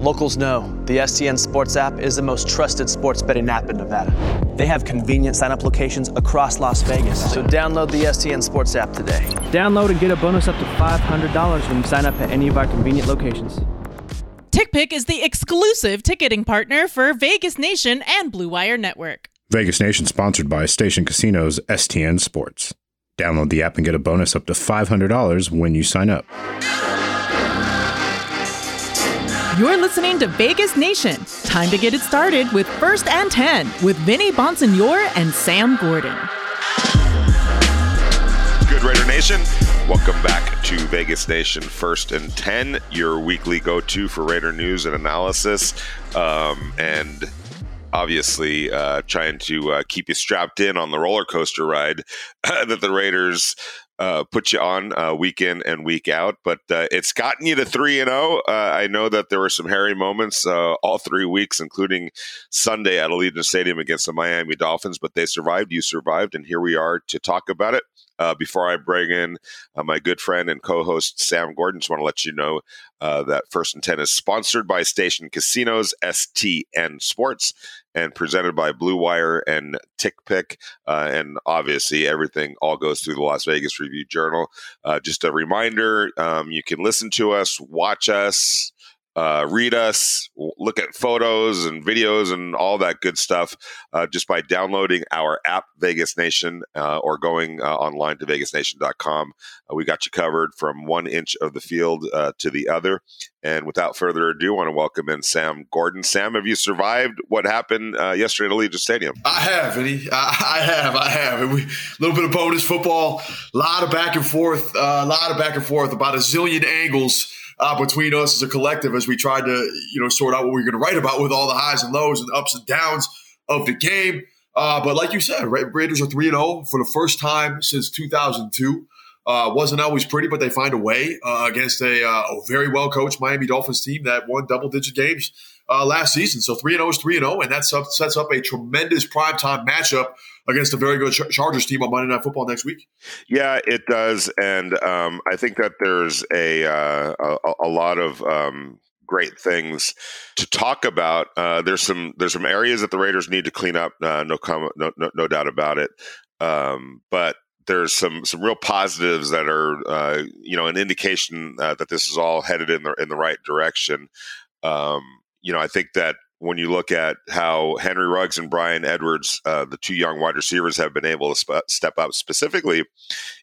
Locals know the STN Sports app is the most trusted sports betting app in Nevada. They have convenient sign up locations across Las Vegas. So download the STN Sports app today. Download and get a bonus up to $500 when you sign up at any of our convenient locations. TickPick is the exclusive ticketing partner for Vegas Nation and Blue Wire Network. Vegas Nation sponsored by Station Casinos STN Sports. Download the app and get a bonus up to $500 when you sign up. You're listening to Vegas Nation. Time to get it started with First and 10 with Vinny Bonsignore and Sam Gordon. Good Raider Nation. Welcome back to Vegas Nation First and 10, your weekly go to for Raider news and analysis. Um, and obviously uh, trying to uh, keep you strapped in on the roller coaster ride that the Raiders uh, put you on uh, week in and week out, but uh, it's gotten you to three and zero. Oh. Uh, I know that there were some hairy moments uh, all three weeks, including Sunday at Allegiant Stadium against the Miami Dolphins, but they survived. You survived, and here we are to talk about it. Uh, before I bring in my good friend and co-host Sam Gordon, just want to let you know that First and Ten is sponsored by Station Casinos, STN Sports and presented by Blue Wire and TickPick. Uh, and obviously, everything all goes through the Las Vegas Review Journal. Uh, just a reminder um, you can listen to us, watch us, uh, read us, look at photos and videos and all that good stuff uh, just by downloading our app, Vegas Nation, uh, or going uh, online to vegasnation.com. Uh, we got you covered from one inch of the field uh, to the other. And without further ado, I want to welcome in Sam Gordon. Sam, have you survived what happened yesterday at Allegiant Stadium? I have, Vinny. I, I have. I have. A little bit of bonus football, a lot of back and forth, a lot of back and forth, about a zillion angles uh, between us as a collective as we tried to, you know, sort out what we were going to write about with all the highs and lows and ups and downs of the game. Uh, but like you said, Raiders are 3 and 0 for the first time since 2002. Uh, wasn't always pretty, but they find a way uh, against a, uh, a, very well coached Miami Dolphins team that won double digit games uh, last season. So 3 0 is 3 0, and that sets up a tremendous primetime matchup against a very good Chargers team on Monday Night Football next week. Yeah, it does, and um, I think that there's a uh, a, a, lot of um, great things to talk about. Uh, there's some there's some areas that the Raiders need to clean up. Uh, no, com- no, no, no doubt about it. Um, but there's some some real positives that are uh, you know an indication uh, that this is all headed in the in the right direction. Um, you know, I think that when you look at how Henry Ruggs and Bryan Edwards, uh, the two young wide receivers, have been able to sp- step up specifically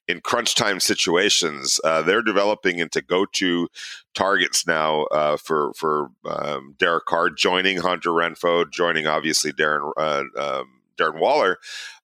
in crunch time situations, uh, they're developing into go-to targets now uh, for for um, Derek Carr, joining Hunter Renfrow, joining obviously Darren uh, um, Darren Waller.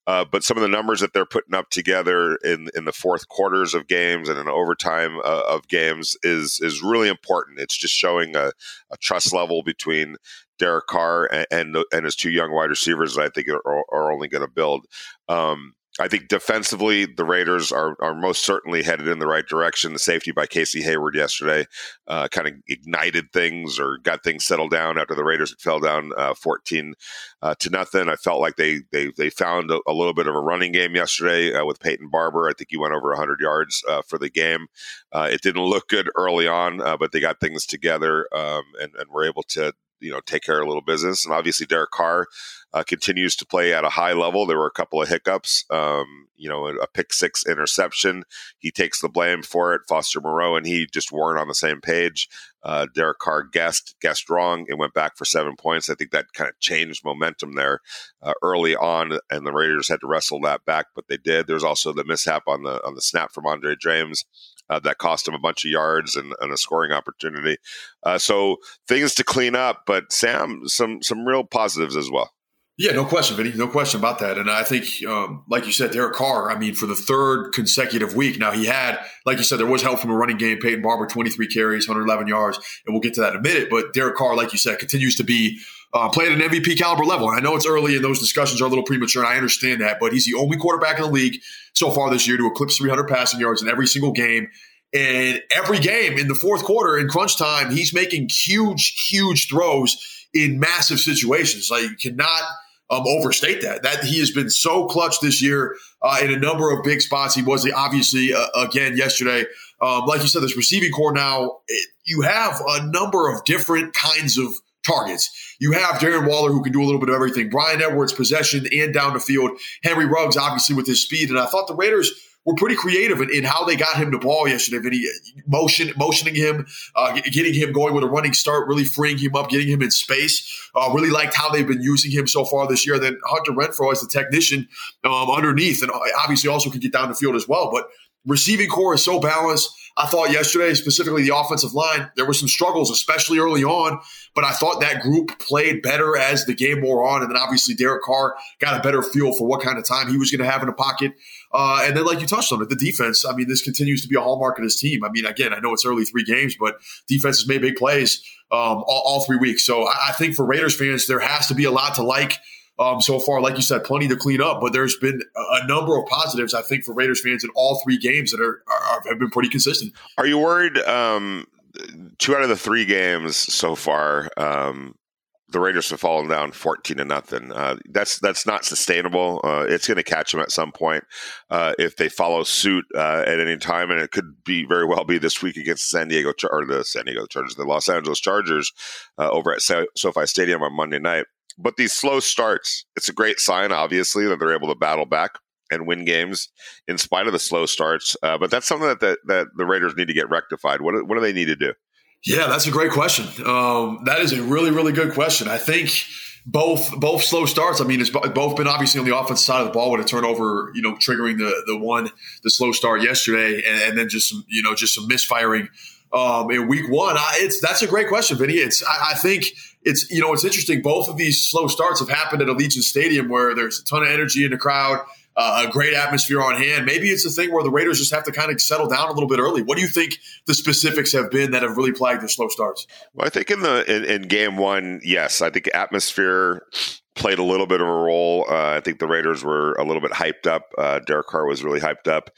Uh, but some of the numbers that they're putting up together in in the fourth quarters of games and in overtime uh, of games is is really important. It's just showing a, a trust level between Derek Carr and and, and, his two young wide receivers. That I think are, are only going to build. Um, I think defensively, the Raiders are are most certainly headed in the right direction. The safety by Casey Hayward yesterday uh, kind of ignited things or got things settled down after the Raiders fell down uh, fourteen uh, to nothing. I felt like they they they found a, a little bit of a running game yesterday uh, with Peyton Barber. I think he went over hundred yards uh, for the game. Uh, it didn't look good early on, but they got things together um, and, and were able to you know take care of a little business. And obviously, Derek Carr uh, continues to play at a high level. There were a couple of hiccups. Um, you know, a, pick six interception. He takes the blame for it. Foster Moreau and he just weren't on the same page. Uh, Derek Carr guessed guessed wrong and went back for seven points. I think that kind of changed momentum there uh, early on, and the Raiders had to wrestle that back, but they did. There's also the mishap on the on the snap from Andre James uh, that cost him a bunch of yards and, and a scoring opportunity. Uh, so things to clean up, but Sam, some some real positives as well. Yeah, no question, Vinny. No question about that. And I think, um, like you said, Derek Carr, I mean, for the third consecutive week, now he had, like you said, there was help from a running game. Peyton Barber, 23 carries, 111 yards, and we'll get to that in a minute. But Derek Carr, like you said, continues to be uh, playing at an MVP caliber level. And I know it's early and those discussions are a little premature, and I understand that, but he's the only quarterback in the league so far this year to eclipse 300 passing yards in every single game. And every game in the fourth quarter in crunch time, he's making huge, huge throws in massive situations. Like you cannot um, overstate that. That he has been so clutch this year uh, in a number of big spots. He was obviously uh, again yesterday um, like you said, this receiving corps now, it, you have a number of different kinds of targets. You have Darren Waller who can do a little bit of everything. Bryan Edwards, possession and down the field. Henry Ruggs, obviously with his speed. And I thought the Raiders were pretty creative in, in how they got him the ball yesterday. Vinny, motion, motioning him, uh, getting him going with a running start, really freeing him up, getting him in space. Uh, really liked how they've been using him so far this year. Then Hunter Renfrow as the technician um, underneath, and obviously also can get down the field as well. But receiving corps is so balanced. I thought yesterday, specifically the offensive line, there were some struggles, especially early on. But I thought that group played better as the game wore on. And then obviously Derek Carr got a better feel for what kind of time he was going to have in the pocket. Uh, and then, like you touched on it, the defense. I mean, this continues to be a hallmark of this team. I mean, again, I know it's early three games, but defense has made big plays um, all, all, three weeks. So I, I think for Raiders fans, there has to be a lot to like um, so far. Like you said, plenty to clean up, but there's been a, number of positives, I think, for Raiders fans in all three games that are, are have been pretty consistent. Are you worried? Um, two out of the three games so far, um, the Raiders have fallen down fourteen to nothing. Uh, that's that's not sustainable. Uh, it's going to catch them at some point uh, if they follow suit uh, at any time, and it could be very well be this week against San Diego Char- or the San Diego Chargers, the Los Angeles Chargers, uh, over at SoFi Stadium on Monday night. But these slow starts, it's a great sign, obviously, that they're able to battle back and win games in spite of the slow starts. Uh, but that's something that, that, that the Raiders need to get rectified. What, what do they need to do? Yeah, that's a great question. Um, that is a really, really good question. I think both both slow starts. I mean, it's both been obviously on the offensive side of the ball with a turnover, you know, triggering the the one the slow start yesterday, and, and then just some you know just some misfiring um, in week one. I, it's that's a great question, Vinny. It's I, I think it's you know it's interesting. Both of these slow starts have happened at Allegiant Stadium where there's a ton of energy in the crowd, uh, a great atmosphere on hand. Maybe it's a thing where the Raiders just have to kind of settle down a little bit early. What do you think the specifics have been that have really plagued the slow starts? Well, I think in the in, in game one, yes, I think atmosphere played a little bit of a role. Uh, I think the Raiders were a little bit hyped up. Uh, Derek Carr was really hyped up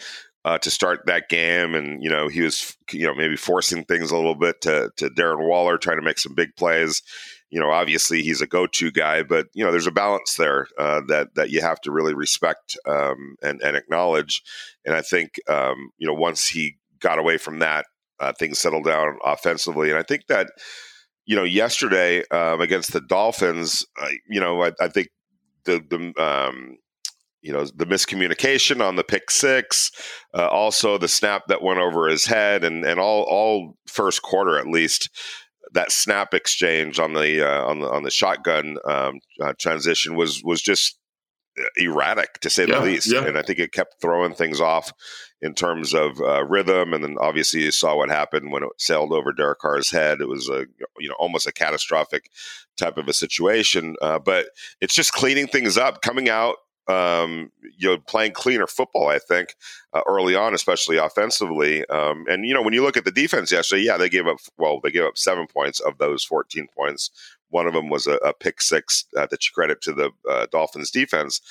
uh, to start that game, and you know he was you know maybe forcing things a little bit to to Darren Waller, trying to make some big plays. You know, obviously he's a go-to guy, but you know there's a balance there uh, that that you have to really respect um, and and acknowledge. And I think um, you know once he got away from that, uh, things settled down offensively. And I think that you know yesterday um, against the Dolphins, you know I, I think the the um, you know the miscommunication on the pick six, uh, also the snap that went over his head, and and all all first quarter at least that snap exchange on the uh, on the on the shotgun um, uh, transition was was just erratic to say yeah, the least, yeah. and I think it kept throwing things off in terms of uh, rhythm. And then obviously you saw what happened when it sailed over Derek Carr's head. It was a you know almost a catastrophic type of a situation, uh, but it's just cleaning things up, coming out um, you know, playing cleaner football, I think, uh, early on, especially offensively. Um, and, you know, when you look at the defense yesterday, yeah, they gave up, well, they gave up seven points of those 14 points. One of them was a, a pick six uh, that you credit to the uh, Dolphins defense.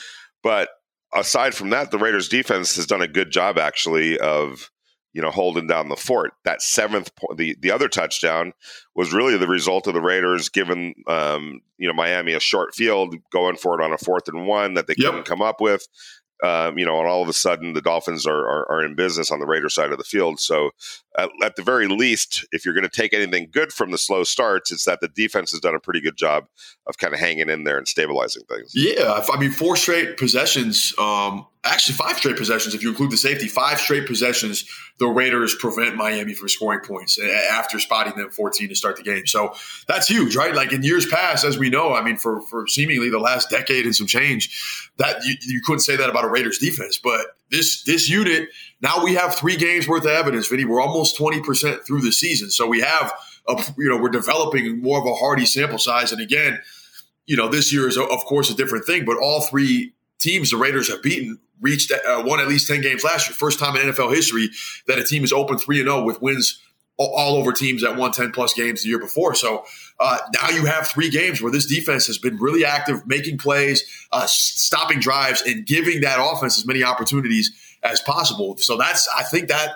But aside from that, the Raiders defense has done a good job, actually, of you know, holding down the fort. That seventh point, the, the other touchdown was really the result of the Raiders giving, um, you know, Miami a short field, going for it on a fourth and one that they yep. couldn't come up with. Um, you know, and all of a sudden the Dolphins are, are, are, in business on the Raider side of the field. So, at, at the very least, if you're going to take anything good from the slow starts, it's that the defense has done a pretty good job of kind of hanging in there and stabilizing things. Yeah, I mean, four straight possessions um, actually five straight possessions if you include the safety five straight possessions the raiders prevent miami from scoring points after spotting them 14 to start the game. So that's huge right? Like in years past as we know i mean for, for seemingly the last decade and some change that you, you couldn't say that about a raiders defense but this this unit now we have three games worth of evidence vinny. We're almost 20% through the season. So we have a, you know we're developing more of a hardy sample size. And again you know this year is of course a different thing but all three teams the Raiders have beaten reached uh, won at least 10 games last year. First time in NFL history that a team is open 3 and 0 with wins all over teams that won 10 plus games the year before. So uh, now you have three games where this defense has been really active, making plays, uh, stopping drives, and giving that offense as many opportunities as possible. So that's, I think that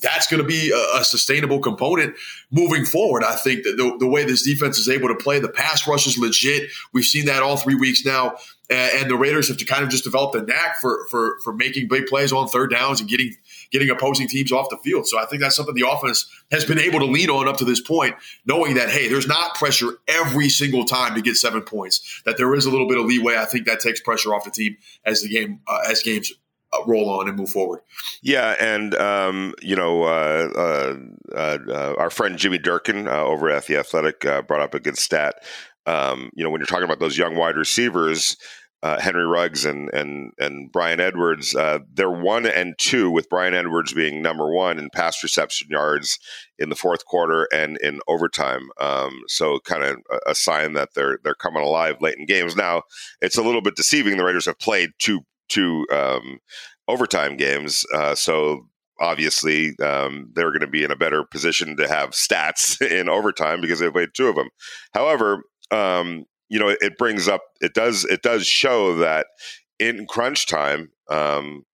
that's going to be a, a, sustainable component moving forward. I think that the, the, way this defense is able to play, the pass rush is legit. We've seen that all three weeks now, and, the Raiders have to kind of just developed a knack for for for making big plays on third downs and getting getting opposing teams off the field. So I think that's something the offense has been able to lean on up to this point, knowing that hey, there's not pressure every single time to get seven points. That there is a little bit of leeway. I think that takes pressure off the team as the game uh, as games uh, roll on and move forward. Yeah, and um, you know, uh, uh, uh, uh our friend Jimmy Durkin over at the Athletic brought up a good stat. Um, you know, when you're talking about those young wide receivers, uh, Henry Ruggs and and and Bryan Edwards. Uh, they're one and two, with Bryan Edwards being number one in pass reception yards in the fourth quarter and in overtime. Um, so, kind of a, a, sign that they're they're coming alive late in games. Now, it's a little bit deceiving. The Raiders have played two two um, overtime games, uh, so obviously um, they're going to be in a better position to have stats in overtime because they played two of them. However, um, you know, it, brings up it does it does show that in crunch time, um,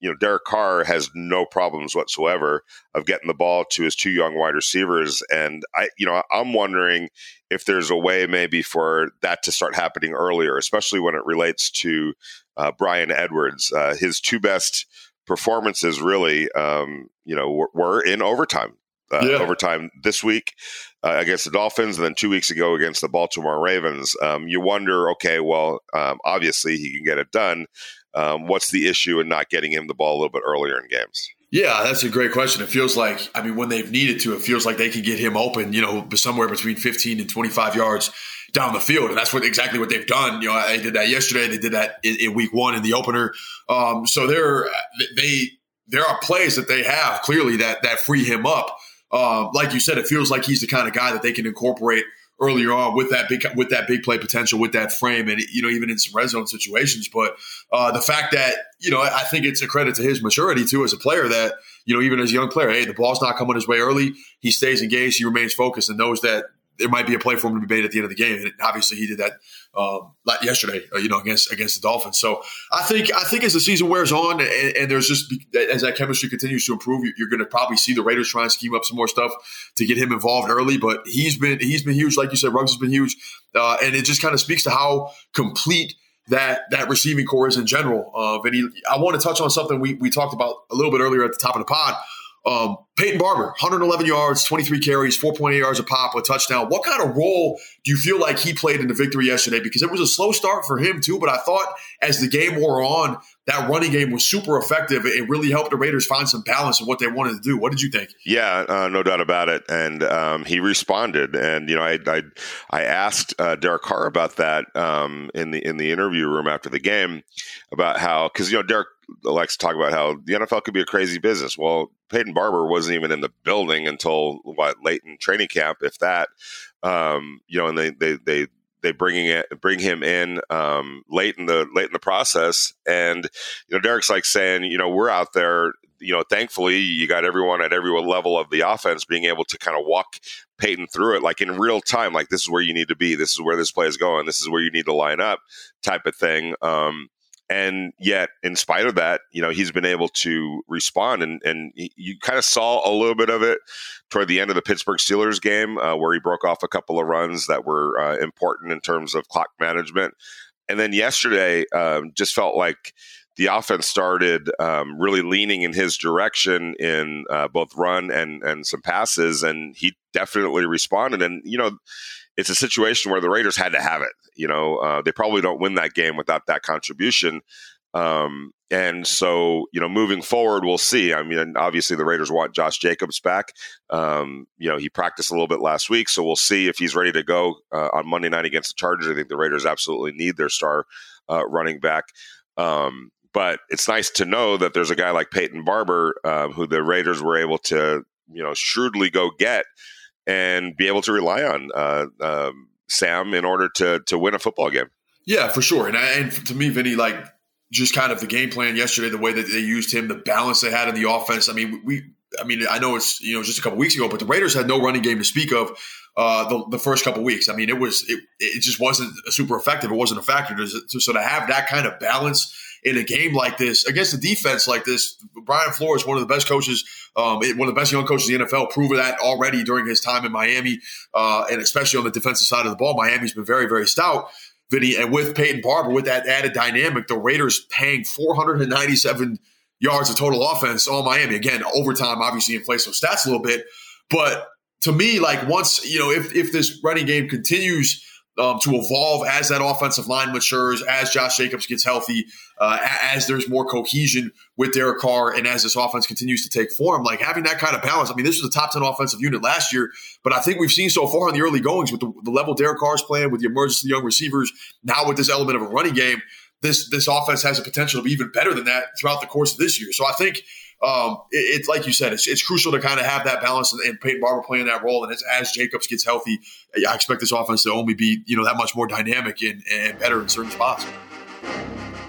you know, Derek Carr has no problems whatsoever of getting the ball to his two young wide receivers, and I, you know, I'm wondering if there's a way maybe for that to start happening earlier, especially when it relates to uh, Bryan Edwards. Uh, his two best performances, really, um, you know, were in overtime. Uh, yeah. Overtime this week uh, against the Dolphins, and then two weeks ago against the Baltimore Ravens. Um, you wonder, okay, well, um, obviously he can get it done. Um, what's the issue in not getting him the ball a little bit earlier in games? Yeah, that's a great question. It feels like, I mean, when they've needed to, it feels like they can get him open, you know, somewhere between 15 and 25 yards down the field. And that's what exactly what they've done. You know, they did that yesterday. They did that in, in week one in the opener. Um, so there, they, there are plays that they have clearly that, that free him up uh, like you said, it feels like he's the kind of guy that they can incorporate earlier on with that big with that big play potential with that frame and you know even in some red zone situations. But uh, the fact that you know i think it's a credit to his maturity too as a player that you know even as a young player hey the ball's not coming his way early. He stays engaged. He remains focused and knows that there might be a play for him to be made at the end of the game. And obviously, he did that um, yesterday, uh, you know, against against the Dolphins. So I think I think as the season wears on, and, and there's just as that chemistry continues to improve, you're going to probably see the Raiders try and scheme up some more stuff to get him involved early. But he's been he's been huge, like you said. Ruggs has been huge, uh, and it just kind of speaks to how complete that that receiving corps is in general. Uh, Vinny, I want to touch on something we we talked about a little bit earlier at the top of the pod um, Peyton Barber, 111 yards, 23 carries, 4.8 yards a pop, a touchdown. What kind of role do you feel like he played in the victory yesterday? Because it was a slow start for him too, but I thought as the game wore on, that running game was super effective. It really helped the Raiders find some balance in what they wanted to do. What did you think? Yeah, uh, no doubt about it. And um, he responded. And you know, I I, I asked uh, Derek Carr about that um, in the in the interview room after the game about how because you know Derek likes to talk about how the NFL could be a crazy business. Well, Peyton Barber wasn't even in the building until what late in training camp, if that. Um, you know, and they they they they bringing it bring him in um, late in the late in the process, and you know Derek's like saying, you know, we're out there. You know, thankfully, you got everyone at every level of the offense being able to kind of walk Peyton through it, like in real time. Like this is where you need to be. This is where this play is going. This is where you need to line up, type of thing. Um, and yet in spite of that you know he's been able to respond and and you kind of saw a little bit of it toward the end of the pittsburgh steelers game uh, where he broke off a couple of runs that were uh, important in terms of clock management. And then yesterday um, just felt like the offense started um, really leaning in his direction in uh, both run and and some passes and he definitely responded. And you know it's a situation where the Raiders had to have it. You know, uh, they probably don't win that game without that contribution. Um, and so, you know, moving forward, we'll see. I mean, obviously, the Raiders want Josh Jacobs back. Um, you know, he practiced a little bit last week, so we'll see if he's ready to go uh, on Monday night against the Chargers. I think the Raiders absolutely need their star uh, running back. Um, but it's nice to know that there's a guy like Peyton Barber, uh, who the Raiders were able to, you know, shrewdly go get and be able to rely on uh, um, Sam in order to to win a football game. Yeah, for sure. And and to me, Vinny, like just kind of the game plan yesterday, the way that they used him, the balance they had in the offense. I mean, we. I mean, I know it's you know just a couple weeks ago, but the Raiders had no running game to speak of uh, the, the first couple weeks. I mean, it was it, it just wasn't super effective. It wasn't a factor. So to have that kind of balance in a game like this against a defense like this. Brian Flores, one of the best coaches, um, one of the best young coaches in the NFL, proved that already during his time in Miami, uh, and especially on the defensive side of the ball. Miami's been very, very stout. Vinny, and with Peyton Barber, with that added dynamic, the Raiders paying 497 yards of total offense on Miami. Again, overtime obviously inflates those stats a little bit, but to me, like once you know, if if this running game continues um, to evolve as that offensive line matures, as Josh Jacobs gets healthy, uh, as there's more cohesion with Derek Carr, and as this offense continues to take form, like having that kind of balance. I mean, this was a top 10 offensive unit last year, but I think we've seen so far in the early goings with the, the level Derek Carr's playing, with the emergence of the young receivers, now with this element of a running game, this this offense has a potential to be even better than that throughout the course of this year. So I think um, it, it's like you said, it's, it's crucial to kind of have that balance and, and Peyton Barber playing that role. And as, as, Jacobs gets healthy, I expect this offense to only be you know that much more dynamic and, and better in certain spots.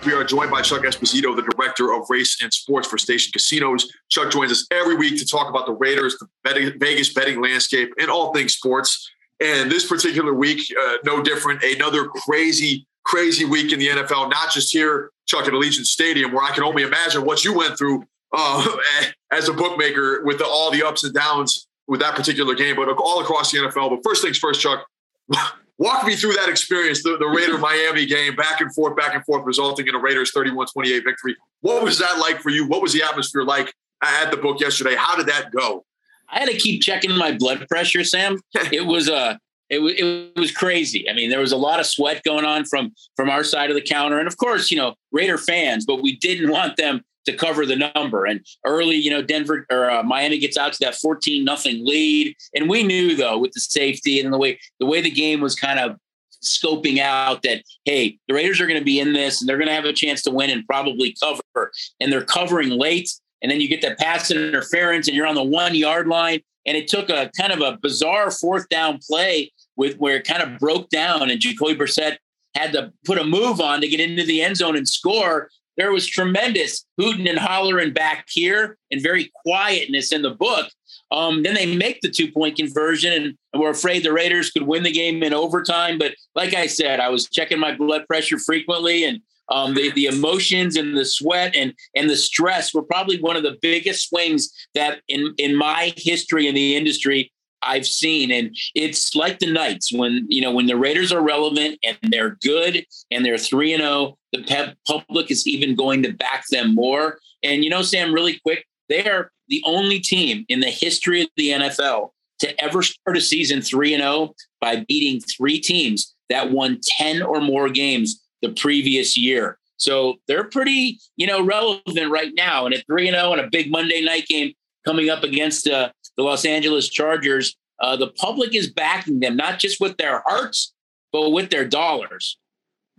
We are joined by Chuck Esposito, the director of race and sports for Station Casinos. Chuck joins us every week to talk about the Raiders, the betting, Vegas betting landscape, and all things sports. And this particular week, uh, no different. Another crazy, crazy week in the NFL, not just here, Chuck, at Allegiant Stadium, where I can only imagine what you went through uh, as a bookmaker with the, all the ups and downs with that particular game, but all across the NFL. But first things first, Chuck, walk me through that experience, the, the Raider Miami game, back and forth, back and forth, resulting in a Raiders 31 28 victory. What was that like for you? What was the atmosphere like at the book yesterday? How did that go? I had to keep checking my blood pressure, Sam. it was a uh, it, was, it was crazy. I mean, there was a lot of sweat going on from from our side of the counter, and of course, you know, Raider fans, but we didn't want them to cover the number. And early, you know, Denver or uh, Miami gets out to that 14 nothing lead. And we knew though with the safety and the way the way the game was kind of scoping out that hey, the Raiders are going to be in this and they're going to have a chance to win and probably cover. And they're covering late. And then you get that pass interference and you're on the one yard line. And it took a kind of a bizarre fourth down play with where it kind of broke down and Jacoby Brissett had to put a move on to get into the end zone and score there was tremendous hooting and hollering back here and very quietness in the book. Um, then they make the two point conversion and, and we're afraid the Raiders could win the game in overtime. But like I said, I was checking my blood pressure frequently and um, the, the emotions and the sweat and, and the stress were probably one of the biggest swings that in, in my history in the industry I've seen. And it's like the Knights when, you know, when the Raiders are relevant and they're good and they're 3 and 0, the public is even going to back them more. And, you know, Sam, really quick, they are the only team in the history of the NFL to ever start a season 3 and 0 by beating three teams that won 10 or more games the previous year. So they're pretty, you know, relevant right now. And at 3 and 0 and a big Monday night game coming up against uh, the Los Angeles Chargers, uh, the public is backing them, not just with their hearts, but with their dollars.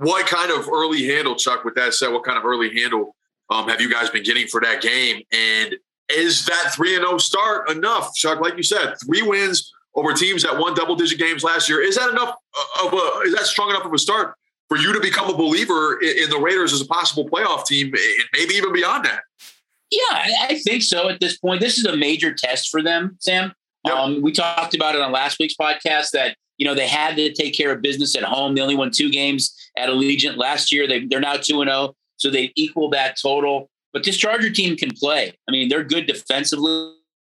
What kind of early handle, Chuck, with that said, what kind of early handle um, have you guys been getting for that game? And is that 3 0 start enough, Chuck? Like you said, three wins over teams that won double digit games last year. Is that enough of a, is that strong enough of a start for you to become a believer in, in the Raiders as a possible playoff team and maybe even beyond that? Yeah, I think so at this point. This is a major test for them, Sam. Yep. Um, we talked about it on last week's podcast that, you know, they had to take care of business at home. They only won two games at Allegiant last year. They, they're now 2 0, so they equal that total. But this Charger team can play. I mean, they're good defensively.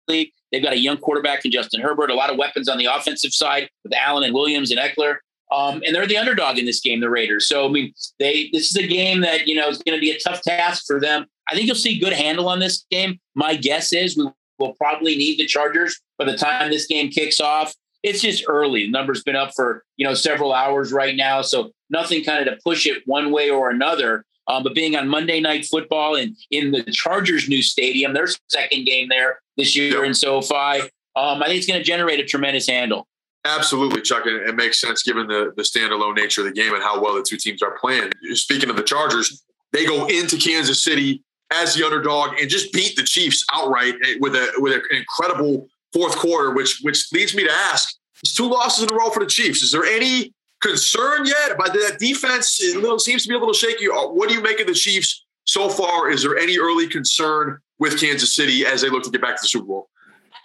They've got a young quarterback in Justin Herbert, a lot of weapons on the offensive side with Allen and Williams and Ekeler. Um, and they're the underdog in this game, the Raiders. So I mean, they this is a game that you know is going to be a tough task for them. I think you'll see good handle on this game. My guess is we will probably need the Chargers by the time this game kicks off. It's just early. The number's been up for you know several hours right now, so nothing kind of to push it one way or another. Um, but being on Monday Night Football and in the Chargers' new stadium, their second game there this year in SoFi, um, I think it's going to generate a tremendous handle. Absolutely, Chuck. It makes sense given the, the standalone nature of the game and how well the two teams are playing. Speaking of the Chargers, they go into Kansas City as the underdog and just beat the Chiefs outright with a with an incredible fourth quarter, which which leads me to ask: It's two losses in a row for the Chiefs. Is there any concern yet about that defense? It little, seems to be a little shaky. Uh, what do you make of the Chiefs so far? Is there any early concern with Kansas City as they look to get back to the Super Bowl?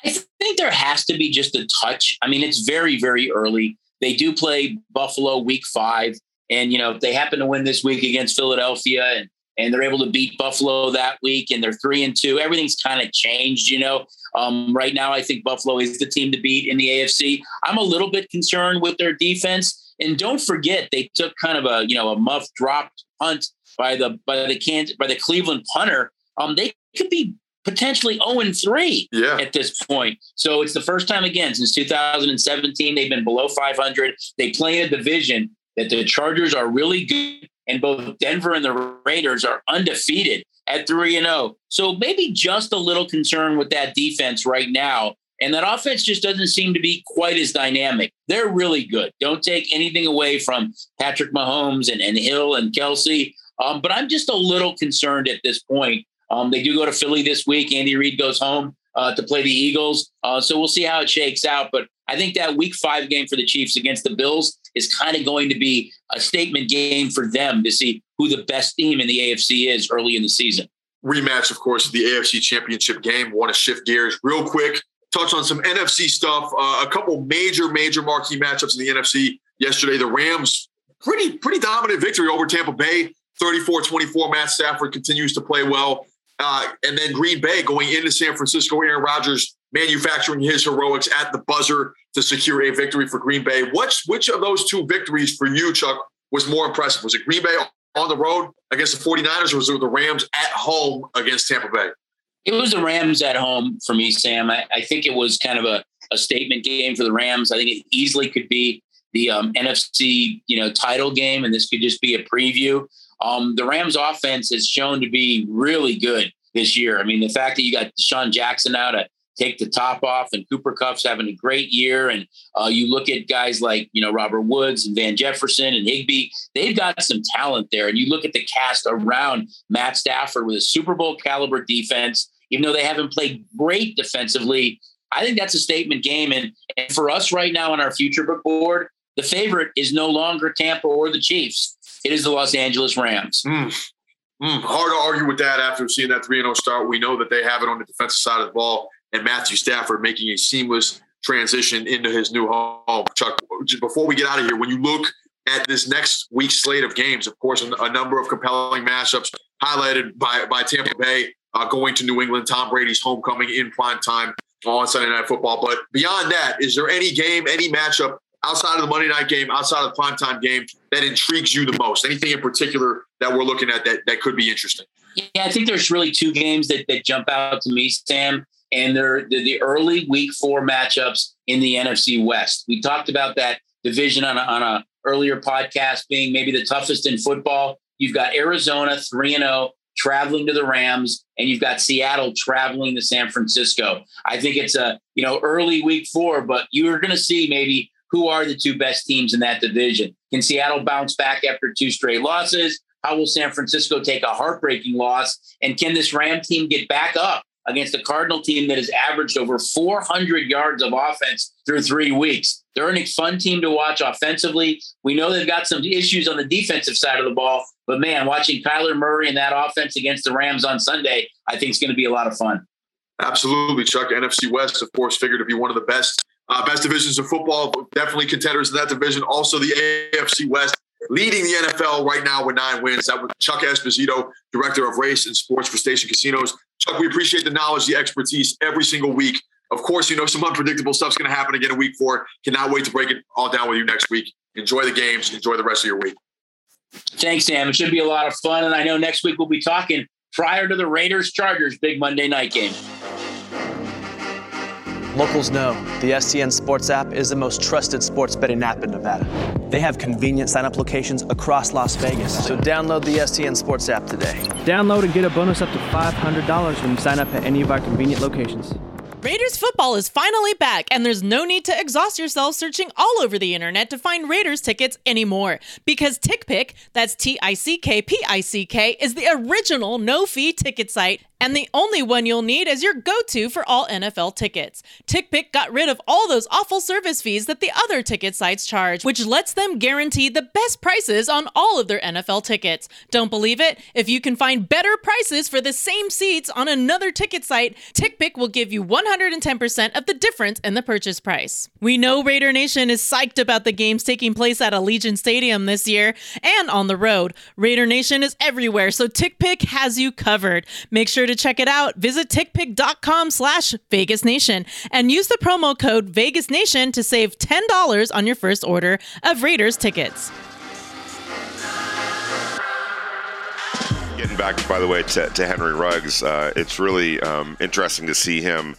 I think there has to be just a touch. I mean, it's very, very early. They do play Buffalo week five. And, you know, if they happen to win this week against Philadelphia and, and they're able to beat Buffalo that week, and they're three and two. Everything's kind of changed, you know. Um, right now, I think Buffalo is the team to beat in the AFC. I'm a little bit concerned with their defense, and don't forget they took kind of a you know a muff dropped punt by the by the Kansas by the Cleveland punter. Um, they could be potentially 0 and 3 yeah. at this point. So it's the first time again since 2017 they've been below 500. They play in a division that the Chargers are really good and both Denver and the Raiders are undefeated at 3 and 0. So maybe just a little concern with that defense right now. And that offense just doesn't seem to be quite as dynamic. They're really good. Don't take anything away from Patrick Mahomes and, and Hill and Kelsey. Um, but I'm just a little concerned at this point. Um, they do go to Philly this week. Andy Reid goes home uh, to play the Eagles. Uh, so we'll see how it shakes out. But I think that week five game for the Chiefs against the Bills is kind of going to be a statement game for them to see who the best team in the AFC is early in the season. Rematch, of course, the AFC Championship game. Want to shift gears real quick, touch on some NFC stuff. Uh, a couple major, major marquee matchups in the NFC yesterday. The Rams, pretty, pretty dominant victory over Tampa Bay. 34 24. Matt Stafford continues to play well. Uh, and then Green Bay going into San Francisco. Aaron Rodgers manufacturing his heroics at the buzzer to secure a victory for Green Bay. Which which of those two victories for you, Chuck, was more impressive? Was it Green Bay on the road against the 49ers or was it the Rams at home against Tampa Bay? It was the Rams at home for me, Sam. I, I think it was kind of a, a statement game for the Rams. I think it easily could be the um, NFC, you know, title game, and this could just be a preview. Um, the Rams offense has shown to be really good this year. I mean, the fact that you got DeSean Jackson out to take the top off and Cooper Kupp's having a great year. And uh, you look at guys like, you know, Robert Woods and Van Jefferson and Higbee, they've got some talent there. And you look at the cast around Matt Stafford with a Super Bowl caliber defense, even though they haven't played great defensively. I think that's a statement game. And, and for us right now on our future book board, the favorite is no longer Tampa or the Chiefs. It is the Los Angeles Rams. Mm. Mm, hard to argue with that after seeing that 3 0 start. We know that they have it on the defensive side of the ball, and Matthew Stafford making a seamless transition into his new home. Chuck, before we get out of here, when you look at this next week's slate of games, of course, a number of compelling matchups highlighted by, by Tampa Bay uh, going to New England, Tom Brady's homecoming in prime time on Sunday Night Football. But beyond that, is there any game, any matchup outside of the Monday night game, outside of the primetime game, that intrigues you the most? Anything in particular that we're looking at that, that could be interesting? Yeah, I think there's really two games that, that jump out to me, Sam, and they're, the early week four matchups in the NFC West. We talked about that division on on a earlier podcast being maybe the toughest in football. You've got Arizona 3 and 0 traveling to the Rams and you've got Seattle traveling to San Francisco. I think it's a, you know, early week 4, but you're going to see maybe who are the two best teams in that division? Can Seattle bounce back after two straight losses? How will San Francisco take a heartbreaking loss? And can this Ram team get back up against a Cardinal team that has averaged over 400 yards of offense through three weeks? They're an fun team to watch offensively. We know they've got some issues on the defensive side of the ball, but man, watching Kyler Murray and that offense against the Rams on Sunday, I think is going to be a lot of fun. Absolutely, Chuck. NFC West, of course, figured to be one of the best uh, best divisions of football, definitely contenders in that division. Also, the AFC West leading the NFL right now with nine wins. That was Chuck Esposito, director of race and sports for Station Casinos. Chuck, we appreciate the knowledge, the expertise every single week. Of course, you know some unpredictable stuff's going to happen again in week four. Cannot wait to break it all down with you next week. Enjoy the games. Enjoy the rest of your week. Thanks, Sam. It should be a lot of fun. And I know next week we'll be talking prior to the Raiders Chargers big Monday night game. Locals know the STN Sports app is the most trusted sports betting app in Nevada. They have convenient sign up locations across Las Vegas, so download the STN Sports app today. Download and get a bonus up to $500 when you sign up at any of our convenient locations. Raiders football is finally back, and there's no need to exhaust yourself searching all over the internet to find Raiders tickets anymore. Because TickPick, that's T I C K P I C K, is the original no fee ticket site and the only one you'll need as your go to for all NFL tickets. TickPick got rid of all those awful service fees that the other ticket sites charge, which lets them guarantee the best prices on all of their NFL tickets. Don't believe it? If you can find better prices for the same seats on another ticket site, TickPick will give you 110% of the difference in the purchase price. We know Raider Nation is psyched about the games taking place at Allegiant Stadium this year and on the road. Raider Nation is everywhere, so TickPick has you covered. Make sure to check it out. Visit tickpick.com slash Vegas Nation and use the promo code Vegas Nation to save $10 on your first order of Raiders tickets. Getting back, by the way, to, to Henry Ruggs, uh, it's really um, interesting to see him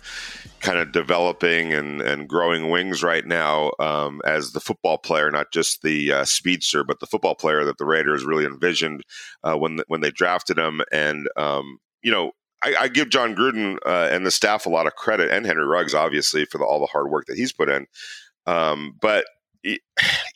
kind of developing and, and growing wings right now um, as the football player, not just the uh, speedster, but the football player that the Raiders really envisioned uh, when when they drafted him. And um, you know, I, I, give Jon Gruden uh, and the staff a lot of credit, and Henry Ruggs, obviously, for the, all the hard work that he's put in. Um, but you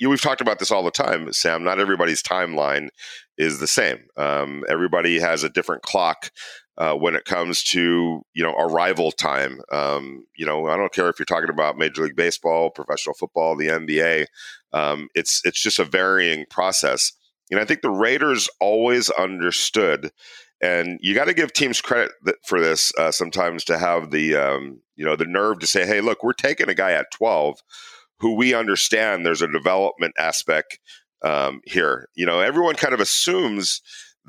know, we've talked about this all the time, Sam. Not everybody's timeline is the same. Um, everybody has a different clock uh, when it comes to you know arrival time. Um, you know, I don't care if you're talking about Major League Baseball, professional football, the NBA. Um, it's it's just a varying process, and I think the Raiders always understood. And you got to give teams credit for this uh, sometimes to have the um, you know the nerve to say, "Hey, look, we're taking a guy at 12 who we understand there's a development aspect um, here. You know, everyone kind of assumes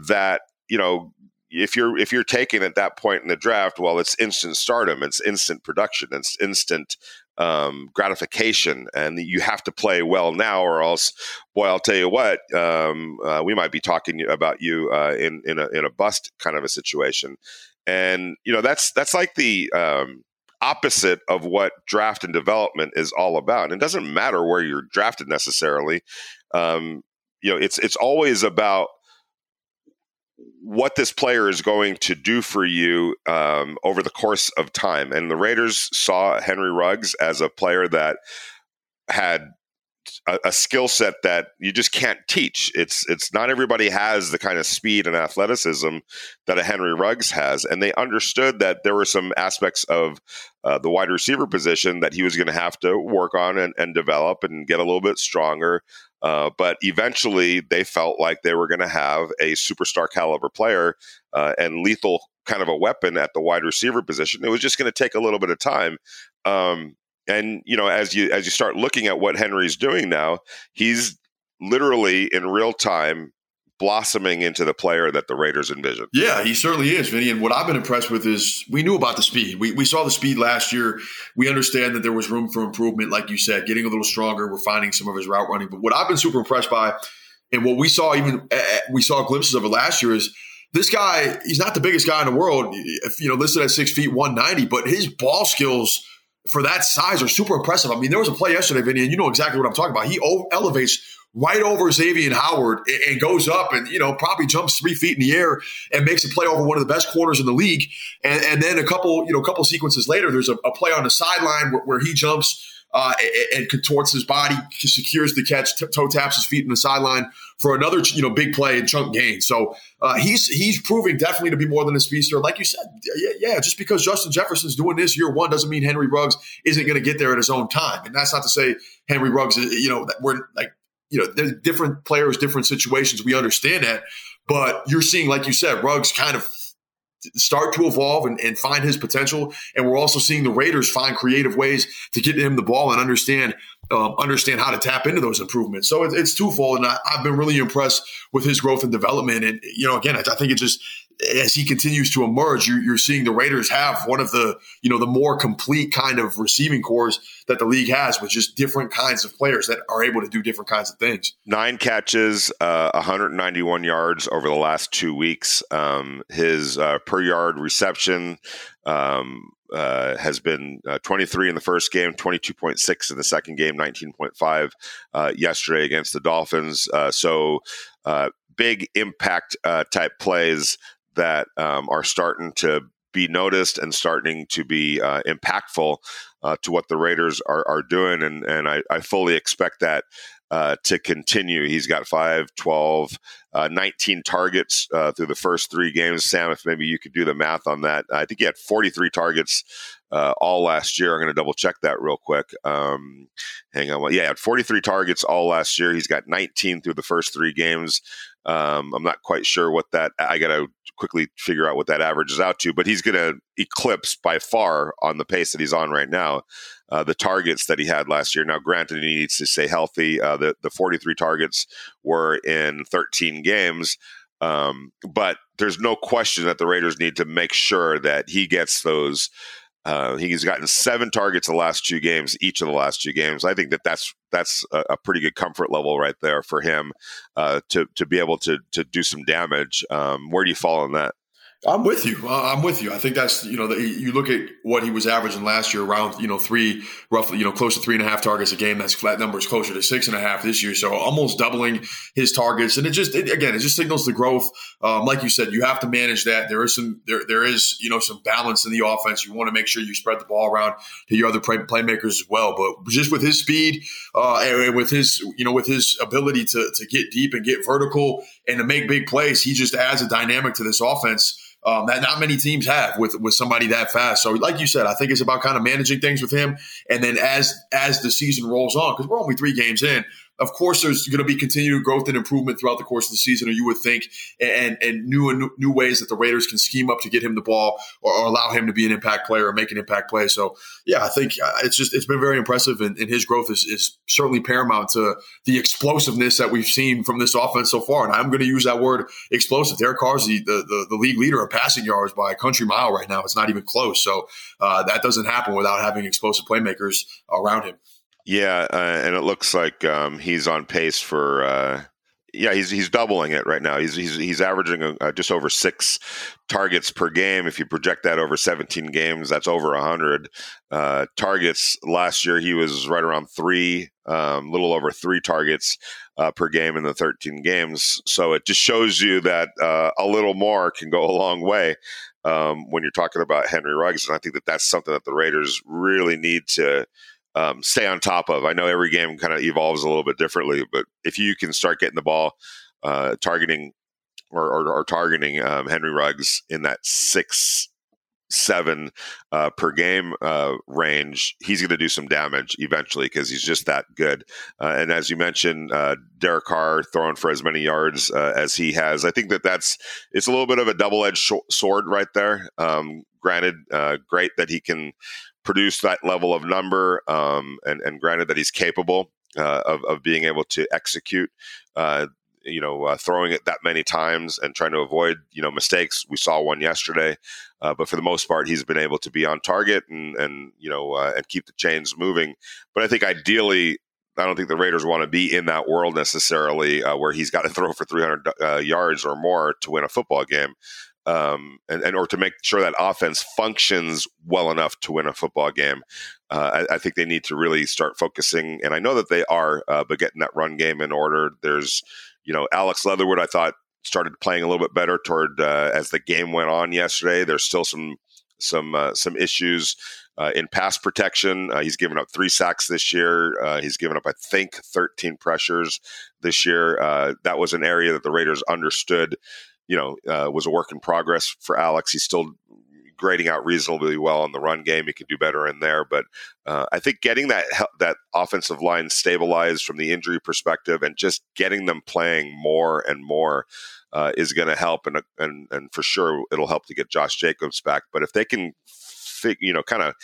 that you know if you're if you're taking at that point in the draft, well, it's instant stardom, it's instant production, it's instant um, gratification, and you have to play well now, or else, boy, I'll tell you what, um, uh, we might be talking about you uh, in in a in a bust kind of a situation, and you know that's that's like the um, opposite of what draft and development is all about. And it doesn't matter where you're drafted necessarily. Um, you know, it's it's always about what this player is going to do for you um, over the course of time. And the Raiders saw Henry Ruggs as a player that had a, a skill set that you just can't teach. It's it's not everybody has the kind of speed and athleticism that a Henry Ruggs has, and they understood that there were some aspects of uh, the wide receiver position that he was going to have to work on and, and, develop and get a little bit stronger. Uh, but eventually, they felt like they were going to have a superstar caliber player uh, and lethal kind of a weapon at the wide receiver position. It was just going to take a little bit of time. Um, and you know, as you as you start looking at what Henry's doing now, he's literally in real time blossoming into the player that the Raiders envision. Yeah, he certainly is, Vinny. And what I've been impressed with is we knew about the speed. We, we saw the speed last year. We understand that there was room for improvement, like you said, getting a little stronger. We're some of his route running. But what I've been super impressed by, and what we saw even uh, we saw glimpses of it last year is this guy. He's not the biggest guy in the world, if, you know, listed at six feet one ninety, but his ball skills for that size are super impressive. I mean, there was a play yesterday, Vinny, and you know exactly what I'm talking about. He elevates right over Xavier Howard and goes up and, you know, probably jumps three feet in the air and makes a play over one of the best corners in the league. And, and then a couple, you know, a couple sequences later, there's a, a play on the sideline where, where he jumps uh, and, and, contorts his body, secures the catch, t- toe taps his feet in the sideline for another, you know, big play and chunk gain. So uh, he's he's proving definitely to be more than a speedster. Like you said, yeah, yeah, just because Justin Jefferson's doing this year one doesn't mean Henry Ruggs isn't going to get there at his own time. And that's not to say Henry Ruggs, you know, we're like, you know, there's different players, different situations. We understand that, but you're seeing, like you said, Ruggs kind of start to evolve and, and, find his potential. And we're also seeing the Raiders find creative ways to get him the ball and understand um, understand how to tap into those improvements. So it, it's twofold, and I, have been really impressed with his growth and development. And you know, again, I, I think it just as he continues to emerge, you're, you're, seeing the Raiders have one of the you know the more complete kind of receiving cores that the league has, with just different kinds of players that are able to do different kinds of things. Nine catches, uh, 191 yards over the last two weeks. Um, his uh, per yard reception. Um, uh, has been uh, 23 in the first game, 22.6 in the second game, 19.5 uh, yesterday against the Dolphins. Uh, so uh, big impact uh, type plays that um, are starting to be noticed and starting to be impactful to what the Raiders are, are doing. And, and I, I fully expect that uh, to continue. He's got 5, 12, uh, 19 targets uh, through the first three games. Sam, if maybe you could do the math on that. I think he had 43 targets uh, all last year. I'm going to double check that real quick. Um, hang on. Yeah, he had 43 targets all last year. He's got 19 through the first three games. Um, I'm not quite sure what that. I got to quickly figure out what that averages out to, but he's going to eclipse by far on the pace that he's on right now. Uh, the targets that he had last year. Now, granted, he needs to stay healthy. Uh, the the 43 targets were in 13 games, um, but there's no question that the Raiders need to make sure that he gets those uh, he's gotten seven targets the last two games, each of the last two games. I think that that's that's a, a pretty good comfort level right there for him uh, to to be able to to do some damage. Um, where do you fall on that? I'm with you. I'm with you. I think that's you know the, you look at what he was averaging last year, around you know three, roughly you know close to three and a half targets a game. That's flat numbers closer to six and a half this year, so almost doubling his targets. And it just it, again, it just signals the growth. Um, like you said, you have to manage that. There is some there there is you know some balance in the offense. You want to make sure you spread the ball around to your other play, playmakers as well. But just with his speed uh, and with his you know with his ability to to get deep and get vertical and to make big plays, he just adds a dynamic to this offense um, that not many teams have with with somebody that fast. So, like you said, I think it's about kind of managing things with him, and then as as the season rolls on, because we're only three games in, of course, there's going to be continued growth and improvement throughout the course of the season, or you would think, and and new and new ways that the Raiders can scheme up to get him the ball or, or allow him to be an impact player or make an impact play. So, yeah, I think uh, it's just it's been very impressive, and, and his growth is, is certainly paramount to the explosiveness that we've seen from this offense so far. And I'm going to use that word explosive. Derek Carr's the, the, the, the league leader in passing yards by a country mile right now. It's not even close. So uh, that doesn't happen without having explosive playmakers around him. Yeah, uh, and it looks like um, he's on pace for. Uh, yeah, he's he's doubling it right now. He's he's he's averaging uh, just over six targets per game. If you project that over 17 games, that's over 100 uh, targets. Last year, he was right around three, a um, little over three targets uh, per game in the 13 games. So it just shows you that uh, a little more can go a long way. Um, when you're talking about Henry Ruggs, and I think that that's something that the Raiders really need to um, stay on top of. I know every game kind of evolves a little bit differently, but if you can start getting the ball uh, targeting or, or, or targeting um, Henry Ruggs in that six seven uh, per game uh, range, he's going to do some damage eventually because he's just that good. Uh, and as you mentioned, uh, Derek Carr throwing for as many yards uh, as he has, I think that that's it's a little bit of a double edged sh- sword right there. Um, granted, uh, great that he can produce that level of number, um, and, and granted that he's capable uh, of, of being able to execute. Uh, you know, uh, throwing it that many times and trying to avoid, you know, mistakes. We saw one yesterday, uh, but for the most part, he's been able to be on target and, and you know, uh, and keep the chains moving. But I think ideally, I don't think the Raiders want to be in that world necessarily, uh, where he's got to throw for 300 uh, yards or more to win a football game um, and, and, or to make sure that offense functions well enough to win a football game. Uh, I, I, think they need to really start focusing, and I know that they are, uh, but getting that run game in order. There's, you know, Alex Leatherwood. I thought started playing a little bit better toward uh, as the game went on yesterday. There's still some some uh, some issues. Uh, in pass protection, uh, he's given up three sacks this year. he's given up, I think, 13 pressures this year. that was an area that the Raiders understood you know, uh, was a work in progress for Alex. He's still grading out reasonably well in the run game. He could do better in there, but uh, I think getting that that offensive line stabilized from the injury perspective and just getting them playing more and more uh, is going to help, and and and for sure it'll help to get Josh Jacobs back. But if they can, you know, kind of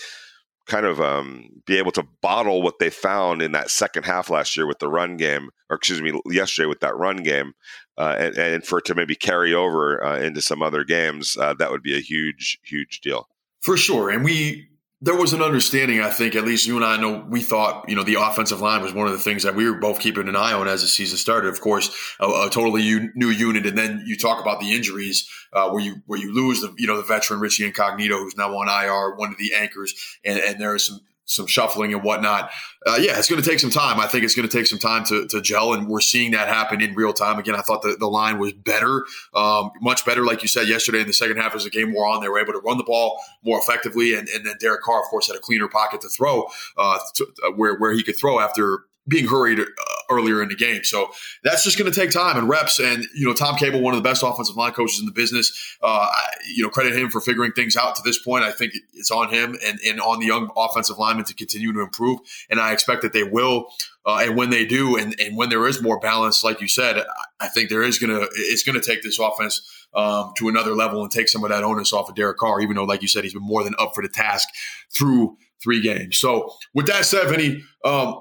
kind of um, be able to bottle what they found in that second half last year with the run game, or excuse me, yesterday with that run game, uh, and, and, for it to maybe carry over uh, into some other games, uh, that would be a huge, huge deal. For sure. And we, there was an understanding, I think, at least you and I know we thought, you know, the offensive line was one of the things that we were both keeping an eye on as the season started. Of course, a, a totally u- new unit. And then you talk about the injuries uh, where you where you lose the, you know, the veteran Richie Incognito, who's now on IR, one of the anchors. And, and there are some some shuffling and whatnot. Uh, yeah, it's going to take some time. I think it's going to take some time to, to gel, and we're seeing that happen in real time. Again, I thought the, the line was better, um, much better, like you said yesterday in the second half as the game wore on. They were able to run the ball more effectively, and, and then Derek Carr, of course, had a cleaner pocket to throw uh, to, uh, where, where he could throw after being hurried uh, earlier in the game. So that's just going to take time and reps. And you know, Tom Cable, one of the best offensive line coaches in the business, uh, you know, credit him for figuring things out to this point. I think it's on him and, and on the young offensive linemen to continue to improve. And I expect that they will. Uh, and when they do, and, and when there is more balance, like you said, I think there is gonna it's gonna take this offense um, to another level and take some of that onus off of Derek Carr. Even though, like you said, he's been more than up for the task through three games. So, with that said, Vinny, um,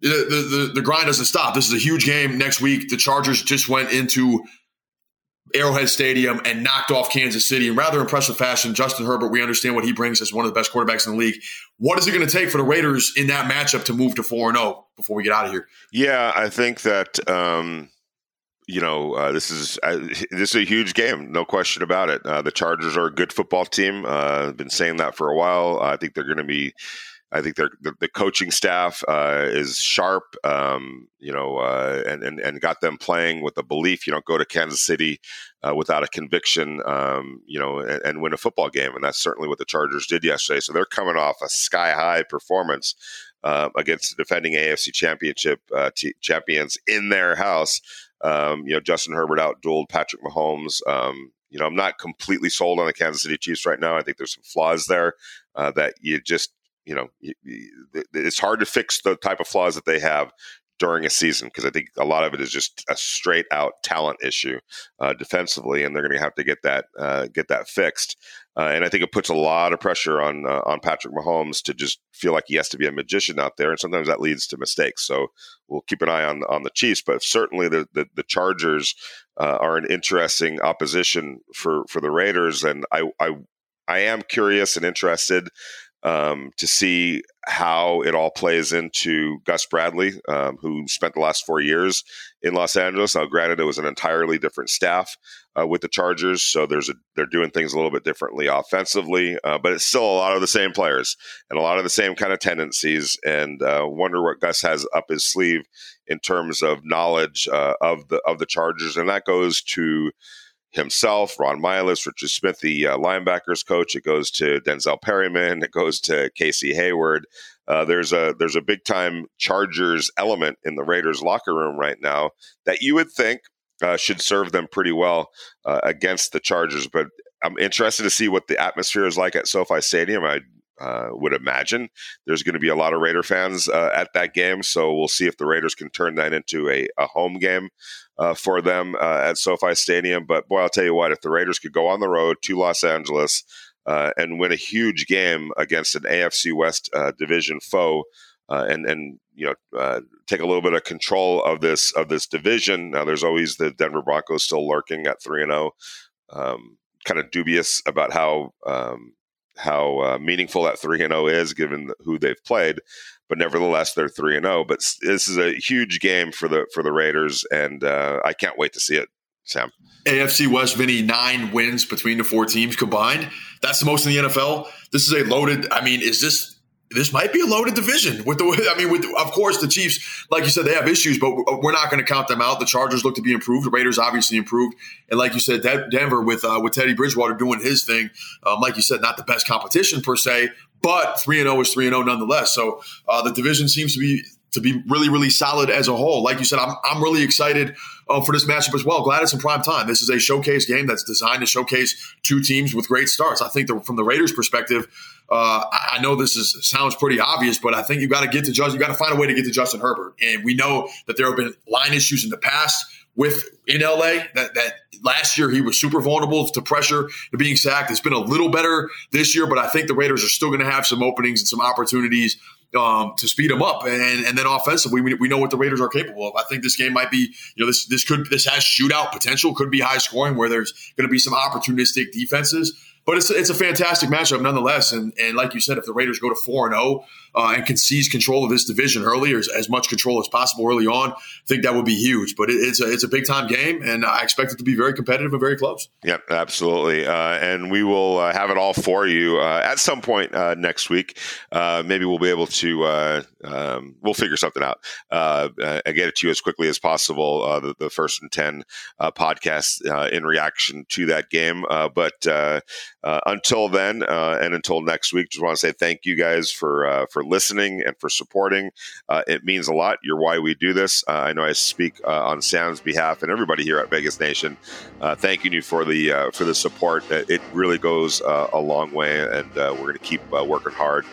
the, the, the grind doesn't stop. This is a huge game next week. The Chargers just went into Arrowhead Stadium and knocked off Kansas City in rather impressive fashion. Justin Herbert, we understand what he brings as one of the best quarterbacks in the league. What is it going to take for the Raiders in that matchup to move to 4 0 before we get out of here? Yeah, I think that. Um you know, uh, this is uh, this is a huge game, no question about it. Uh, the Chargers are a good football team. Uh, I've been saying that for a while. I think they're going to be I think the, the coaching staff uh, is sharp, um, you know, uh, and, and, and got them playing with a belief. You don't go to Kansas City uh, without a conviction, um, you know, and, and, win a football game, and that's certainly what the Chargers did yesterday. So they're coming off a sky high performance uh, against the defending AFC Championship uh, t- champions in their house. Um, you know, Justin Herbert outdueled Patrick Mahomes. Um, you know, I'm not completely sold on the Kansas City Chiefs right now. I think there's some flaws there uh, that you just you know, it's hard to fix the type of flaws that they have during a season because I think a lot of it is just a straight out talent issue uh, defensively, and they're going to have to get that uh, get that fixed. Uh, and I think it puts a lot of pressure on uh, on Patrick Mahomes to just feel like he has to be a magician out there, and sometimes that leads to mistakes. So we'll keep an eye on on the Chiefs, but certainly the the, the Chargers uh, are an interesting opposition for for the Raiders, and I I I am curious and interested um, to see how it all plays into Gus Bradley, um, who spent the last four years in Los Angeles. Now, granted, it was an entirely different staff uh, with the Chargers, so there's a, they're doing things a little bit differently offensively, uh, but it's still a lot of the same players and a lot of the same kind of tendencies. And uh, wonder what Gus has up his sleeve in terms of knowledge uh, of the of the Chargers, and that goes to himself, Ron Milus, Richard Smith, the uh, linebackers coach. It goes to Denzel Perryman. It goes to Casey Hayward. Uh, there's a there's a big time Chargers element in the Raiders locker room right now that you would think uh, should serve them pretty well uh, against the Chargers. But I'm interested to see what the atmosphere is like at SoFi Stadium. I uh, would imagine there's going to be a lot of Raider fans uh, at that game, so we'll see if the Raiders can turn that into a, a home game uh, for them uh, at SoFi Stadium. But boy, I'll tell you what, if the Raiders could go on the road to Los Angeles uh, and win a huge game against an AFC West division foe, and and you know take a little bit of control of this of this division. Now, there's always the Denver Broncos still lurking at three and zero. Oh. Um, kind of dubious about how um, how meaningful that three and zero oh is, given who they've played but nevertheless they're three and zero. Oh. But this is a huge game for the for the Raiders, and uh, I can't wait to see it. Sam. AFC West, Vinny, nine wins between the four teams combined. That's the most in the NFL. This is a loaded. I mean, is this this might be a loaded division with the. I mean, with of course the Chiefs, like you said, they have issues, but we're not going to count them out. The Chargers look to be improved. The Raiders obviously improved, and like you said, Denver with uh, with Teddy Bridgewater doing his thing. Um, like you said, not the best competition per se, but three and zero oh is three and zero oh nonetheless. So uh, the division seems to be to be really really solid as a whole. Like you said, I'm I'm really excited uh, for this matchup as well. Glad it's in prime time. This is a showcase game that's designed to showcase two teams with great starts. I think from the Raiders' perspective, uh, I know this is sounds pretty obvious, but I think you got to get to Justin. You got to find a way to get to Justin Herbert, and we know that there have been line issues in the past with in LA. That that last year he was super vulnerable to pressure to being sacked. It's been a little better this year, but I think the Raiders are still going to have some openings and some opportunities um, to speed them up. And, and then offensively, we, we know what the Raiders are capable of. I think this game might be, you know, this this could this has shootout potential, could be high scoring where there's going to be some opportunistic defenses. But it's, it's a fantastic matchup nonetheless. And, and like you said, if the Raiders go to 4 and 0 uh, and can seize control of this division early or as, as, much control as possible early on, I think that would be huge. But it, it's, a, it's a big time game, and I expect it to be very competitive and very close. Yep, absolutely. Uh, and we will uh, have it all for you uh, at some point uh, next week. Uh, maybe we'll be able to, um, we'll figure something out and get it to you as quickly as possible. The, the, first and 10 podcast in reaction to that game. but uh, until then, uh, and until next week, just want to say thank you guys for uh, for listening and for supporting. Uh, it means a lot. You're why we do this. Uh, I know I speak uh, on Sam's behalf and everybody here at Vegas Nation, thanking you for the for the support. It really goes a long way, and we're going to keep working hard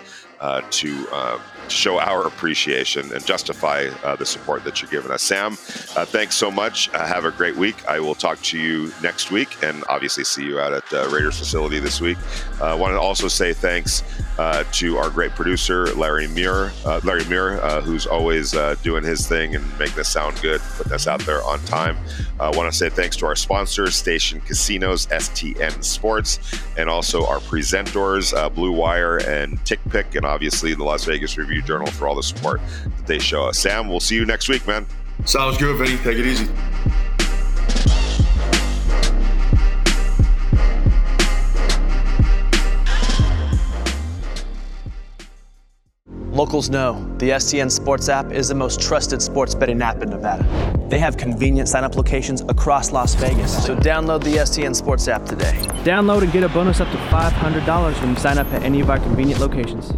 to um, show our appreciation and justify uh, the support that you're giving us. Sam, uh, thanks so much. Uh, have a great week. I will talk to you next week and obviously see you out at the Raiders facility this week. I uh, want to also say thanks uh, to our great producer, Larry Muir, uh, Larry Muir, who's always doing his thing and making this sound good, putting us out there on time. I want to say thanks to our sponsors, Station Casinos, STN Sports, and also our presenters, Blue Wire and TickPick, and obviously the Las Vegas Review Review Journal for all the support that they show us. Sam, we'll see you next week, man. Sounds good, Vinny. Take it easy. Locals know the STN Sports app is the most trusted sports betting app in Nevada. They have convenient sign up locations across Las Vegas. So download the STN Sports app today. Download and get a bonus up to $500 when you sign up at any of our convenient locations.